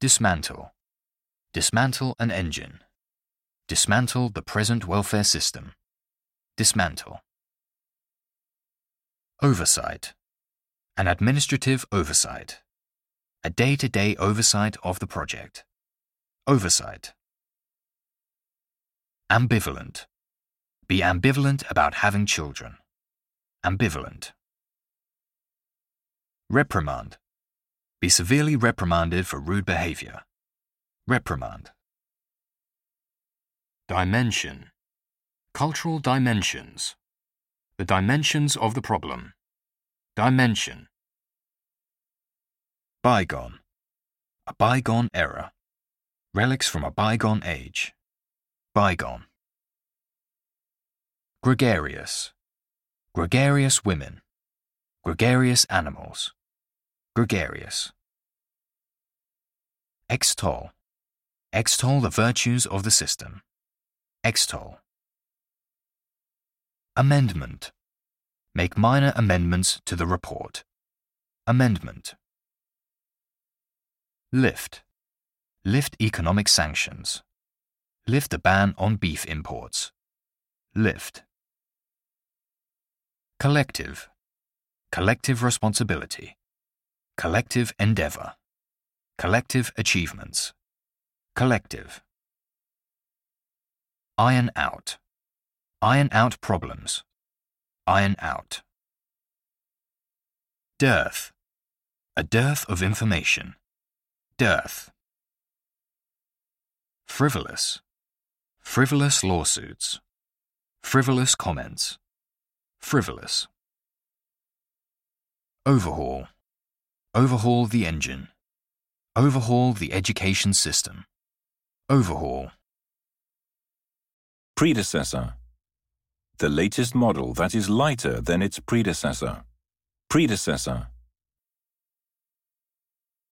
Dismantle. Dismantle an engine. Dismantle the present welfare system. Dismantle. Oversight. An administrative oversight. A day to day oversight of the project. Oversight. Ambivalent. Be ambivalent about having children. Ambivalent. Reprimand. Be severely reprimanded for rude behavior. Reprimand. Dimension. Cultural dimensions. The dimensions of the problem. Dimension. Bygone. A bygone era. Relics from a bygone age. Bygone. Gregarious. Gregarious women. Gregarious animals. Gregarious. Extol. Extol the virtues of the system. Extol. Amendment. Make minor amendments to the report. Amendment. Lift. Lift economic sanctions. Lift the ban on beef imports. Lift. Collective. Collective responsibility. Collective endeavor. Collective achievements. Collective. Iron out. Iron out problems. Iron out. Dearth. A dearth of information. Dearth. Frivolous. Frivolous lawsuits. Frivolous comments. Frivolous. Overhaul. Overhaul the engine. Overhaul the education system. Overhaul. Predecessor. The latest model that is lighter than its predecessor. Predecessor.